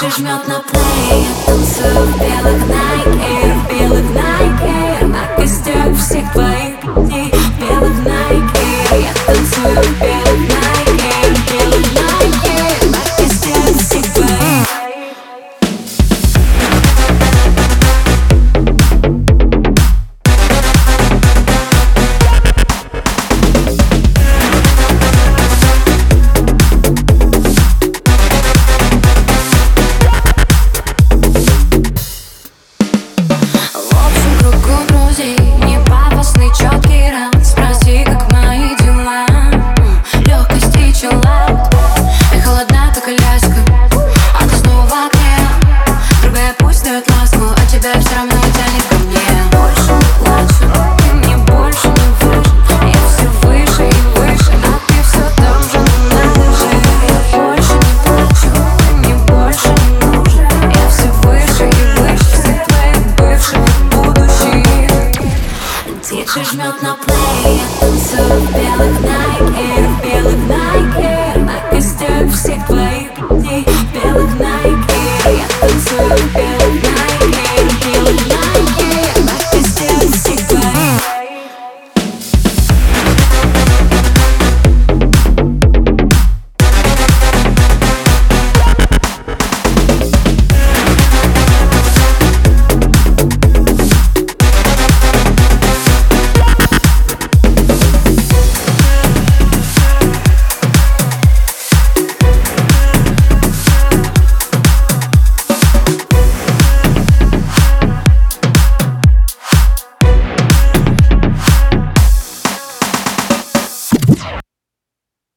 Крыши жмет на плей, я танцую в белых ночах Птица жмет на плей Я танцую в белых Nike, В белых Nike, На костях всех твоих дней В белых Nike, Я танцую в белых